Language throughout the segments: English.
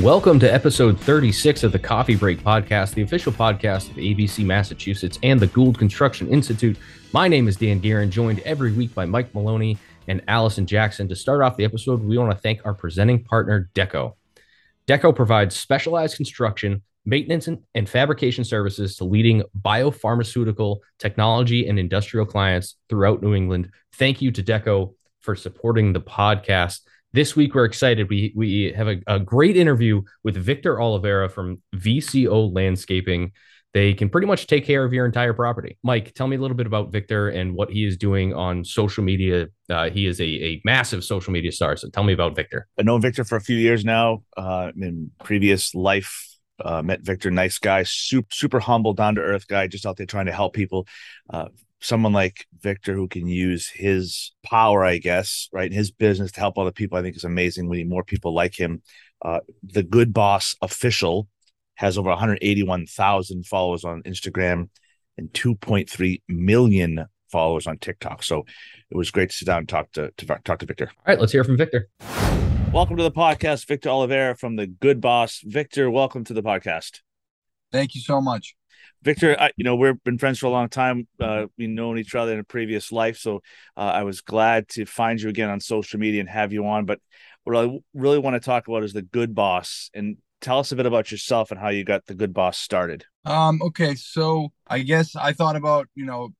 Welcome to episode 36 of the Coffee Break Podcast, the official podcast of ABC Massachusetts and the Gould Construction Institute. My name is Dan Guerin, joined every week by Mike Maloney and Allison Jackson. To start off the episode, we want to thank our presenting partner, DECCO. DECCO provides specialized construction, maintenance, and, and fabrication services to leading biopharmaceutical, technology, and industrial clients throughout New England. Thank you to DECCO for supporting the podcast. This week, we're excited. We we have a, a great interview with Victor Oliveira from VCO Landscaping. They can pretty much take care of your entire property. Mike, tell me a little bit about Victor and what he is doing on social media. Uh, he is a, a massive social media star. So tell me about Victor. I've known Victor for a few years now. Uh, in previous life, uh, met Victor, nice guy, super, super humble, down to earth guy, just out there trying to help people. Uh, someone like Victor who can use his power, I guess, right, his business to help other people, I think is amazing. We need more people like him. Uh, the Good Boss official has over 181,000 followers on Instagram and 2.3 million followers on TikTok. So it was great to sit down and talk to, to talk to Victor. All right, let's hear from Victor. Welcome to the podcast, Victor Oliveira from the Good Boss. Victor, welcome to the podcast. Thank you so much. Victor, I, you know, we've been friends for a long time. Uh, we've known each other in a previous life. So uh, I was glad to find you again on social media and have you on. But what I really want to talk about is the good boss and tell us a bit about yourself and how you got the good boss started. Um, okay. So I guess I thought about, you know,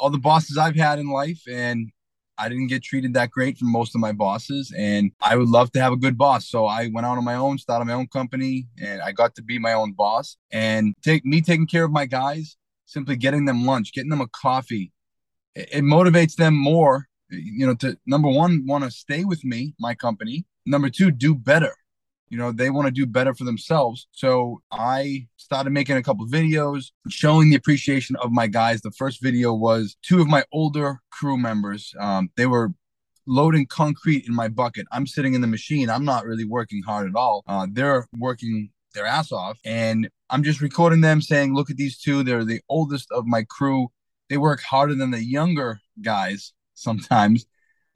all the bosses I've had in life and I didn't get treated that great from most of my bosses, and I would love to have a good boss. So I went out on my own, started my own company, and I got to be my own boss. And take me taking care of my guys, simply getting them lunch, getting them a coffee, it, it motivates them more. You know, to number one, want to stay with me, my company. Number two, do better you know they want to do better for themselves. So i started making a couple videos showing the appreciation of my guys. The first video was two of my older crew members. Um, they were loading concrete in my bucket. I'm sitting in the machine. I'm not really working hard at all. Uh, they're working their ass off. And i'm just recording them saying look at these two. They're the oldest of my crew. They work harder than the younger guys sometimes.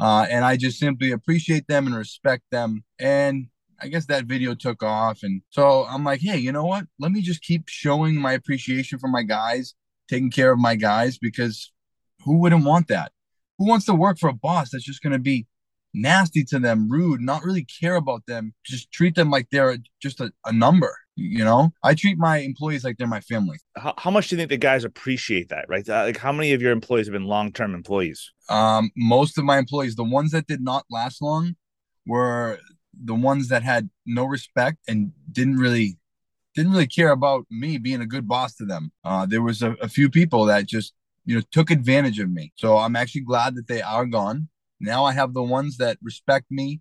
Uh, and I just simply appreciate them and respect them. And I guess that video took off. And so I'm like, hey, you know what? Let me just keep showing my appreciation for my guys, taking care of my guys, because who wouldn't want that? Who wants to work for a boss that's just going to be nasty to them, rude, not really care about them, just treat them like they're just a, a number? You know, I treat my employees like they're my family. How, how much do you think the guys appreciate that? Right? Uh, like, how many of your employees have been long term employees? Um, most of my employees, the ones that did not last long, were the ones that had no respect and didn't really didn't really care about me being a good boss to them. Uh, there was a, a few people that just you know took advantage of me. So I'm actually glad that they are gone. Now I have the ones that respect me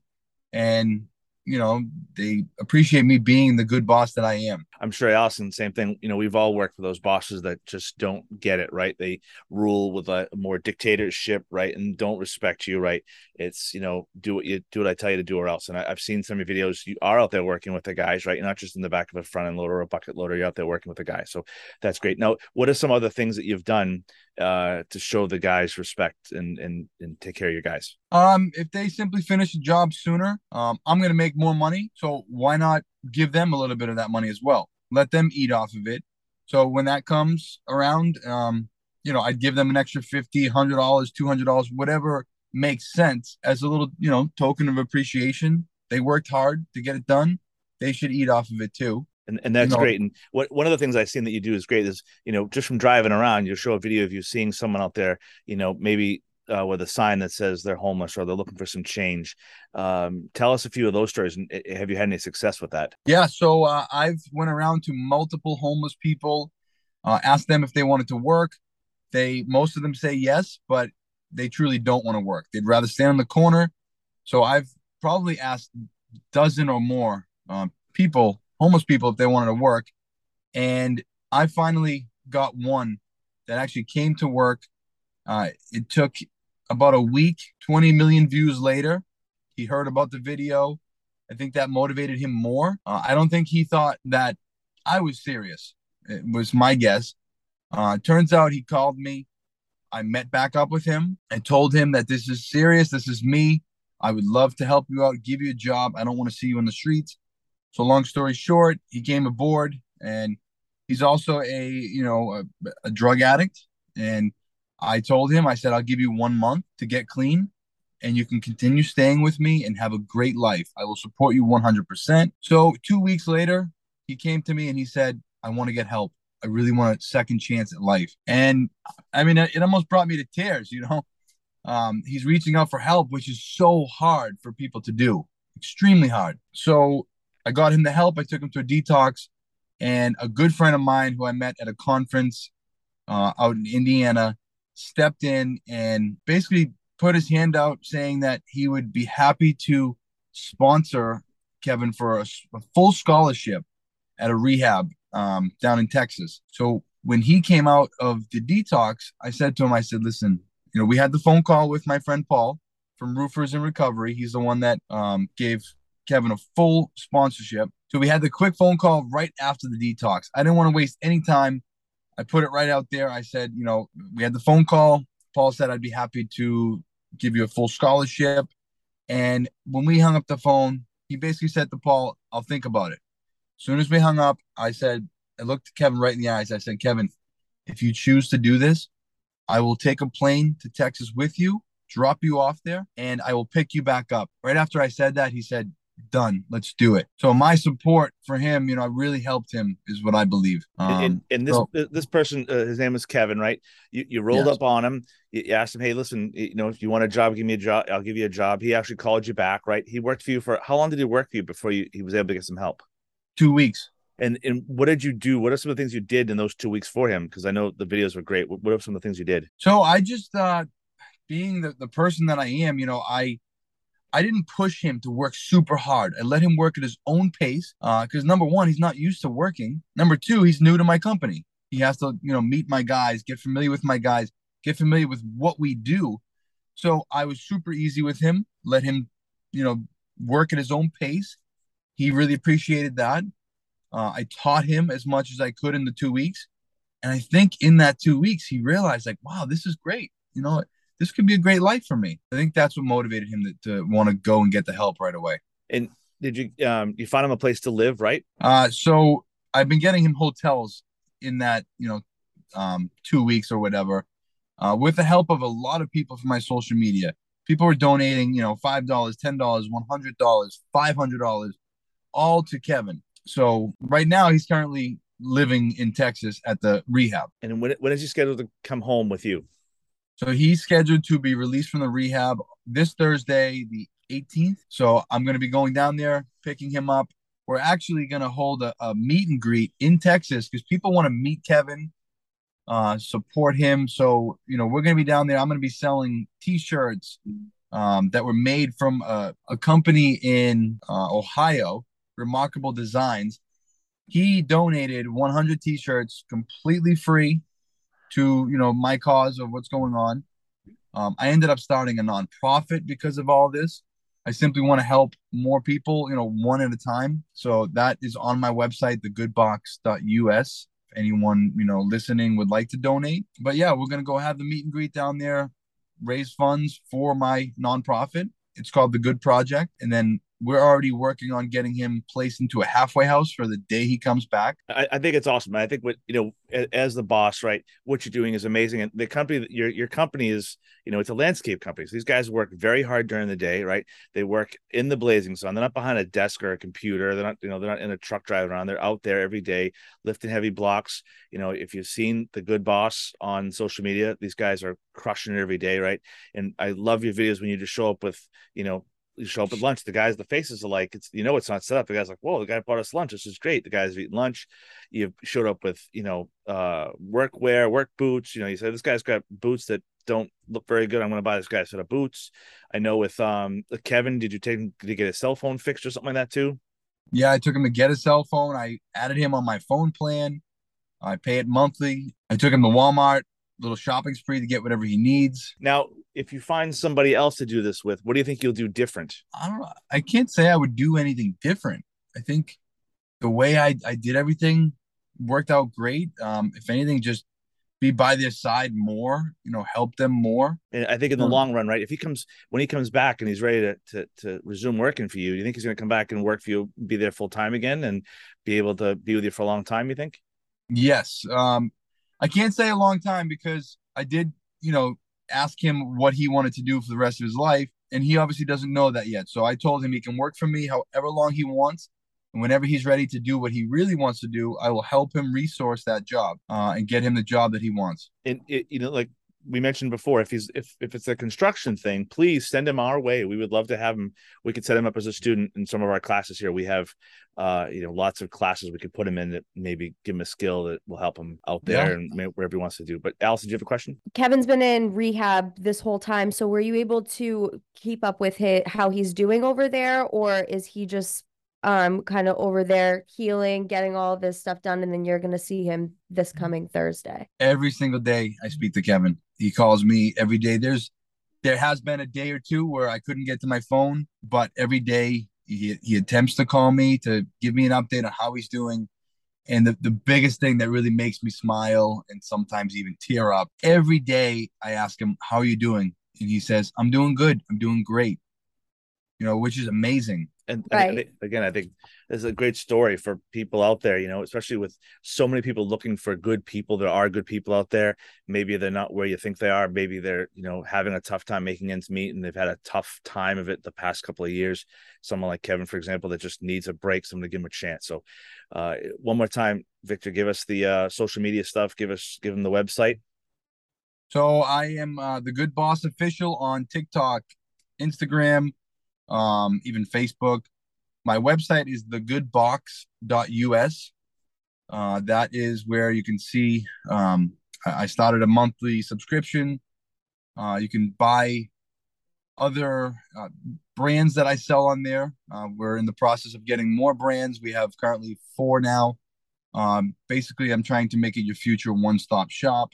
and you know they appreciate me being the good boss that I am. I'm sure Allison, same thing. You know, we've all worked for those bosses that just don't get it right. They rule with a more dictatorship, right, and don't respect you, right. It's you know, do what you do what I tell you to do, or else. And I, have seen some of your videos. You are out there working with the guys, right? You're not just in the back of a front end loader or a bucket loader. You're out there working with the guys. So that's great. Now, what are some other things that you've done uh, to show the guys respect and and and take care of your guys? Um, if they simply finish the job sooner, um, I'm gonna make more money. So why not give them a little bit of that money as well? Let them eat off of it. So when that comes around, um, you know, I'd give them an extra fifty, hundred dollars, two hundred dollars, whatever makes sense as a little, you know, token of appreciation. They worked hard to get it done. They should eat off of it too and, and that's great. And what one of the things I've seen that you do is great is you know just from driving around, you show a video of you seeing someone out there, you know maybe uh, with a sign that says they're homeless or they're looking for some change. Um, tell us a few of those stories, and eh, have you had any success with that? Yeah, so uh, I've went around to multiple homeless people, uh, asked them if they wanted to work. They most of them say yes, but they truly don't want to work. They'd rather stand in the corner. So I've probably asked dozen or more um, people homeless people if they wanted to work. And I finally got one that actually came to work. Uh, it took about a week, 20 million views later. He heard about the video. I think that motivated him more. Uh, I don't think he thought that I was serious. It was my guess. Uh, turns out he called me. I met back up with him and told him that this is serious. This is me. I would love to help you out, give you a job. I don't want to see you in the streets. So long story short, he came aboard and he's also a, you know, a, a drug addict. And I told him, I said, I'll give you one month to get clean and you can continue staying with me and have a great life. I will support you 100%. So, two weeks later, he came to me and he said, I want to get help. I really want a second chance at life. And I mean, it almost brought me to tears, you know. Um, he's reaching out for help, which is so hard for people to do, extremely hard. So I got him the help. I took him to a detox, and a good friend of mine who I met at a conference uh, out in Indiana stepped in and basically put his hand out saying that he would be happy to sponsor Kevin for a, a full scholarship at a rehab um, down in Texas. So when he came out of the detox, I said to him, I said, listen, you know, we had the phone call with my friend Paul from Roofers in Recovery. He's the one that um, gave Kevin a full sponsorship. So we had the quick phone call right after the detox. I didn't want to waste any time. I put it right out there. I said, you know, we had the phone call. Paul said I'd be happy to give you a full scholarship. And when we hung up the phone, he basically said to Paul, I'll think about it. As soon as we hung up, I said, I looked Kevin right in the eyes. I said, Kevin, if you choose to do this, I will take a plane to Texas with you, drop you off there, and I will pick you back up. Right after I said that, he said, Done. Let's do it. So my support for him, you know, I really helped him, is what I believe. Um, and, and, this so, this person, uh, his name is Kevin, right? You, you rolled yes. up on him. You asked him, "Hey, listen, you know, if you want a job, give me a job. I'll give you a job." He actually called you back, right? He worked for you for how long did he work for you before you, he was able to get some help? Two weeks. And and what did you do? What are some of the things you did in those two weeks for him? Because I know the videos were great. What, what are some of the things you did? So I just uh being the, the person that I am, you know, I I didn't push him to work super hard. I let him work at his own pace. Uh, because number one, he's not used to working. Number two, he's new to my company. He has to, you know, meet my guys, get familiar with my guys, get familiar with what we do. So I was super easy with him, let him, you know, work at his own pace. He really appreciated that. Uh, I taught him as much as I could in the two weeks. And I think in that two weeks, he realized, like, wow, this is great. You know, this could be a great life for me. I think that's what motivated him to, to want to go and get the help right away. And did you, um, you find him a place to live, right? Uh, so I've been getting him hotels in that, you know, um, two weeks or whatever, uh, with the help of a lot of people from my social media. People were donating, you know, $5, $10, $100, $500, all to Kevin. So right now he's currently living in Texas at the rehab. And when when is he scheduled to come home with you? So he's scheduled to be released from the rehab this Thursday, the 18th. So I'm going to be going down there, picking him up. We're actually going to hold a, a, meet and greet in Texas because people want to meet Kevin, uh, support him. So, you know, we're going to be down there. I'm going to be selling t shirts um, that were made from a, a company in uh, Ohio remarkable designs. He donated 100 t-shirts completely free to you know my cause of what's going on. Um, I ended up starting a nonprofit because of all this. I simply want to help more people, you know, one at a time. So that is on my website, thegoodbox.us. If anyone, you know, listening would like to donate. But yeah, we're gonna go have the meet and greet down there, raise funds for my nonprofit. It's called the Good Project. And then we're already working on getting him placed into a halfway house for the day he comes back. I, I, think it's awesome. I think what you know, as the boss, right? What you're doing is amazing, and the company, your your company is, you know, it's a landscape company. So these guys work very hard during the day, right? They work in the blazing sun. They're not behind a desk or a computer. They're not, you know, they're not in a truck driving around. They're out there every day lifting heavy blocks. You know, if you've seen the Good Boss on social media, these guys are crushing it every day, right? And I love your videos when you just show up with, you know, you show up at lunch, the guys, the faces are like, it's you know, it's not set up. The guy's like, whoa, the guy bought us lunch. This is great. The guys eating lunch. You showed up with, you know, uh, work wear, work boots. You know, you said this guy's got boots that don't look very good. I'm going to buy this guy a set of boots. I know with um Kevin, did you take did you get a cell phone fixed or something like that too? Yeah, I took him to get a cell phone. I added him on my phone plan. I pay it monthly. I took him to Walmart, little shopping spree to get whatever he needs. Now, if you find somebody else to do this with, what do you think you'll do different? I don't know. I can't say I would do anything different. I think the way I, I did everything worked out great. Um, if anything, just be by their side more, you know, help them more. And I think in the Hmm. long run, right? If he comes when he comes back and he's ready to to, to resume working for you, do you think he's going to come back and work for you, be there full time again, and be able to be with you for a long time? You think? Yes. Um, I can't say a long time because I did, you know, ask him what he wanted to do for the rest of his life, and he obviously doesn't know that yet. So I told him he can work for me however long he wants, and whenever he's ready to do what he really wants to do, I will help him resource that job uh, and get him the job that he wants. And it, you know, like we mentioned before, if he's if if it's a construction thing, please send him our way. We would love to have him. We could set him up as a student in some of our classes here. We have, uh, you know, lots of classes we could put him in that maybe give him a skill that will help him out there Yeah. and may- wherever he wants to do. But Allison, do you have a question? Kevin's been in rehab this whole time, so were you able to keep up with hi how he's doing over there, or is he just um kind of over there healing, getting all this stuff done, and then you're gonna see him this coming Thursday? Every single day I speak to Kevin. He calls me every day. There's there has been a day or two where I couldn't get to my phone, but every day he he attempts to call me to give me an update on how he's doing. And the, the biggest thing that really makes me smile and sometimes even tear up every day, I ask him, How are you doing? And he says, I'm doing good. I'm doing great. You know, which is amazing. And I- I think- again, I think this is a great story for people out there, you know, especially with so many people looking for good people. There are good people out there. Maybe they're not where you think they are. Maybe they're, you know, having a tough time making ends meet and they've had a tough time of it the past couple of years. Someone like Kevin, for example, that just needs a break, someone to give him a chance. So, uh, one more time, Victor, give us the uh, social media stuff. Give us, give them the website. So I am uh, the Good Boss official on TikTok, Instagram, um, even Facebook. My website is thegoodbox.us. Uh, that is where you can see. Um, I started a monthly subscription. Uh, you can buy other uh, brands that I sell on there. Uh, we're in the process of getting more brands. We have currently four now. Um, basically, I'm trying to make it your future one-stop shop.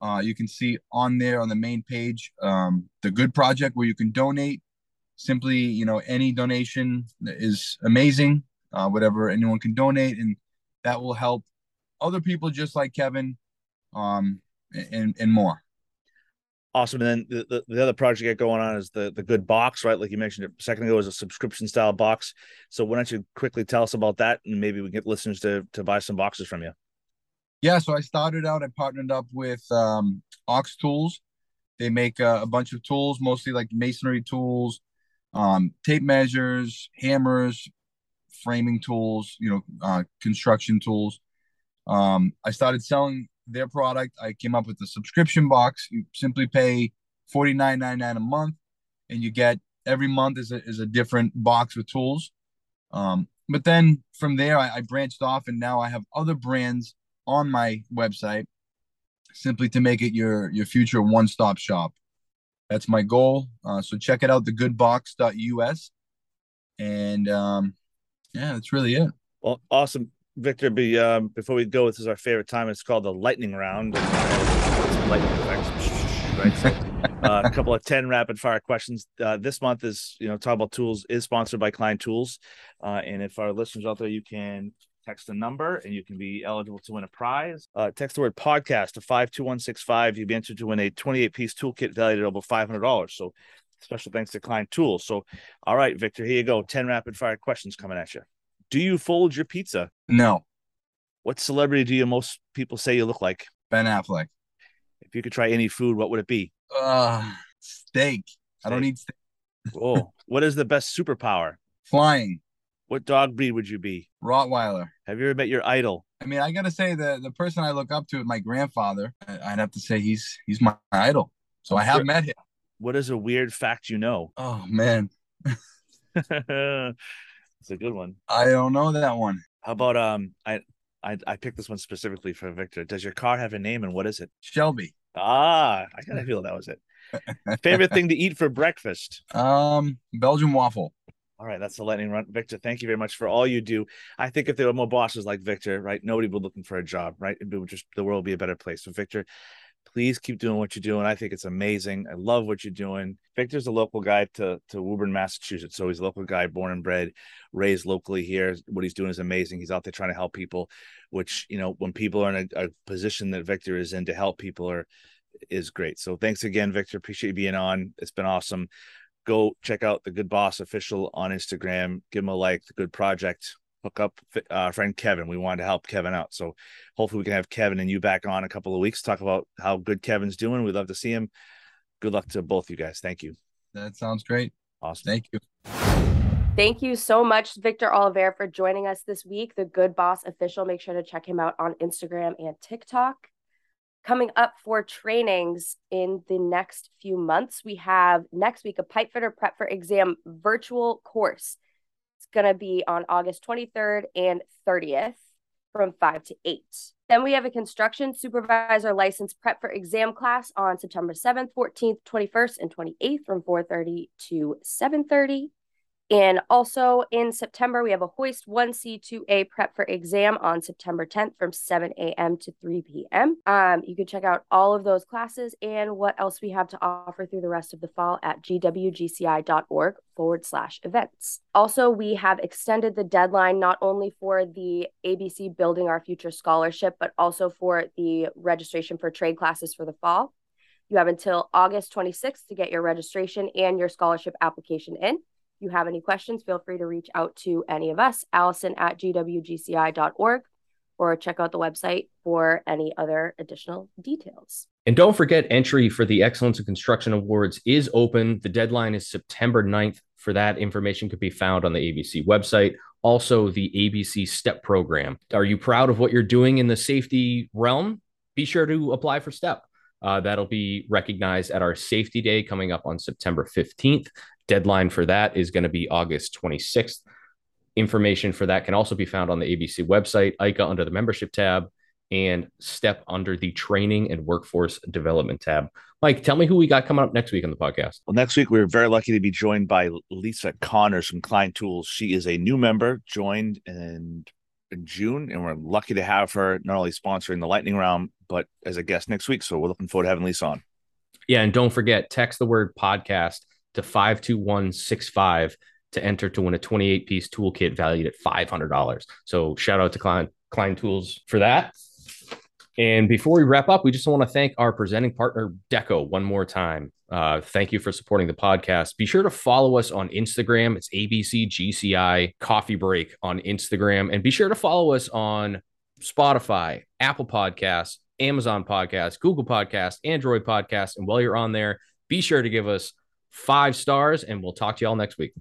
Uh, you can see on there on the main page um, the Good Project where you can donate. Simply, you know, any donation is amazing. Uh, whatever anyone can donate, and that will help other people just like Kevin, um, and and more. Awesome. And then the, the, the other project you got going on is the the good box, right? Like you mentioned a second ago, is a subscription style box. So why don't you quickly tell us about that, and maybe we get listeners to to buy some boxes from you. Yeah, so I started out. I partnered up with um, Ox Tools. They make uh, a bunch of tools, mostly like masonry tools, um, tape measures, hammers, framing tools. You know, uh, construction tools. Um, I started selling their product. I came up with a subscription box. You simply pay forty nine ninety nine a month, and you get every month is a is a different box with tools. Um, but then from there, I, I branched off, and now I have other brands on my website simply to make it your your future one-stop shop that's my goal uh, so check it out thegoodbox.us and um yeah that's really it Well, awesome, Victor. Be um, before we go, this is our favorite time. It's called the lightning round. Lightning effects, right? So, uh, a couple of ten rapid fire questions. Uh, this month is you know talk about tools is sponsored by Klein Tools, uh, and if our listeners out there, you can text a number and you can be eligible to win a prize. Uh, text the word podcast to five two one six five. You'll be entered to win a twenty eight piece toolkit valued at over five hundred dollars. So. Special thanks to Klein Tools. So, all right, Victor, here you go. 10 rapid fire questions coming at you. Do you fold your pizza? no What celebrity do you most people say you look like? ben affleck If you could try any food, what would it be? uh steak i don't Steak. eat steak Oh, what is the best superpower? flying What dog breed would you be? rottweiler Have you ever met your idol? i mean i gotta say the the person i look up to is my grandfather i'd have to say he's he's my idol so i have met him What is a weird fact you know? oh man It's a good one. i don't know that one How about um I I I picked this one specifically for Victor. Does your car have a name and what is it? shelby Ah, I kind of feel that was it. Favorite thing to eat for breakfast? um belgian waffle All right, that's the lightning run. Victor, thank you very much for all you do. I think if there were more bosses like Victor, right, nobody would be looking for a job, right? It would just the world would be a better place. So, Victor, please keep doing what you're doing. I think it's amazing. I love what you're doing. Victor's a local guy to to Woburn, Massachusetts. So he's a local guy, born and bred, raised locally here. What he's doing is amazing. He's out there trying to help people, which you know, when people are in a, a position that Victor is in to help people are is great. So thanks again, Victor. Appreciate you being on. It's been awesome. Go check out the Good Boss official on Instagram. Give him a like. The Good Project hook up uh, friend Kevin. We wanted to help Kevin out. So hopefully we can have Kevin and you back on a couple of weeks, talk about how good Kevin's doing. We'd love to see him. Good luck to both you guys. Thank you. That sounds great. Awesome. Thank you. Thank you so much, Victor Oliver, for joining us this week. The Good Boss official. Make sure to check him out on Instagram and TikTok. Coming up for trainings in the next few months, we have next week a pipe fitter prep for exam virtual course It's going to be on August 23rd and 30th from 5 to 8. Then we have a construction supervisor license prep for exam class on September 7th, 14th, 21st, and 28th from 4:30 to 7:30. And also in September, we have a Hoist 1C2A prep for exam on September 10th from 7 a.m. to 3 p.m. Um, you can check out all of those classes and what else we have to offer through the rest of the fall at gwgci.org forward slash events. Also, we have extended the deadline not only for the ABC Building Our Future Scholarship, but also for the registration for trade classes for the fall. You have until August 26th to get your registration and your scholarship application in you have any questions, feel free to reach out to any of us, Allison at gwgci.org, or check out the website for any other additional details. And don't forget, entry for the Excellence in Construction Awards is open. The deadline is September 9th. For that, information could be found on the ABC website. Also, the ABC STEP program. Are you proud of what you're doing in the safety realm? Be sure to apply for STEP. Uh, that'll be recognized at our safety day coming up on September 15th. Deadline for that is going to be August 26th. Information for that can also be found on the ABC website, ICA under the membership tab, and STEP under the training and workforce development tab. Mike, tell me who we got coming up next week on the podcast. Well, next week, we're very lucky to be joined by Lisa Connors from Klein Tools. She is a new member, joined in, in June, and we're lucky to have her not only sponsoring the lightning round, but as a guest next week. So we're looking forward to having Lisa on. Yeah. And don't forget, text the word podcast to 52165 to enter to win a 28 piece toolkit valued at $500. So shout out to Klein, Klein Tools for that. And before we wrap up, we just want to thank our presenting partner, DECCO, one more time. Uh, thank you for supporting the podcast. Be sure to follow us on Instagram. It's ABCGCI Coffee Break on Instagram. And be sure to follow us on Spotify, Apple Podcasts, Amazon Podcasts, Google Podcasts, Android Podcasts. And while you're on there, be sure to give us five stars, and we'll talk to y'all next week.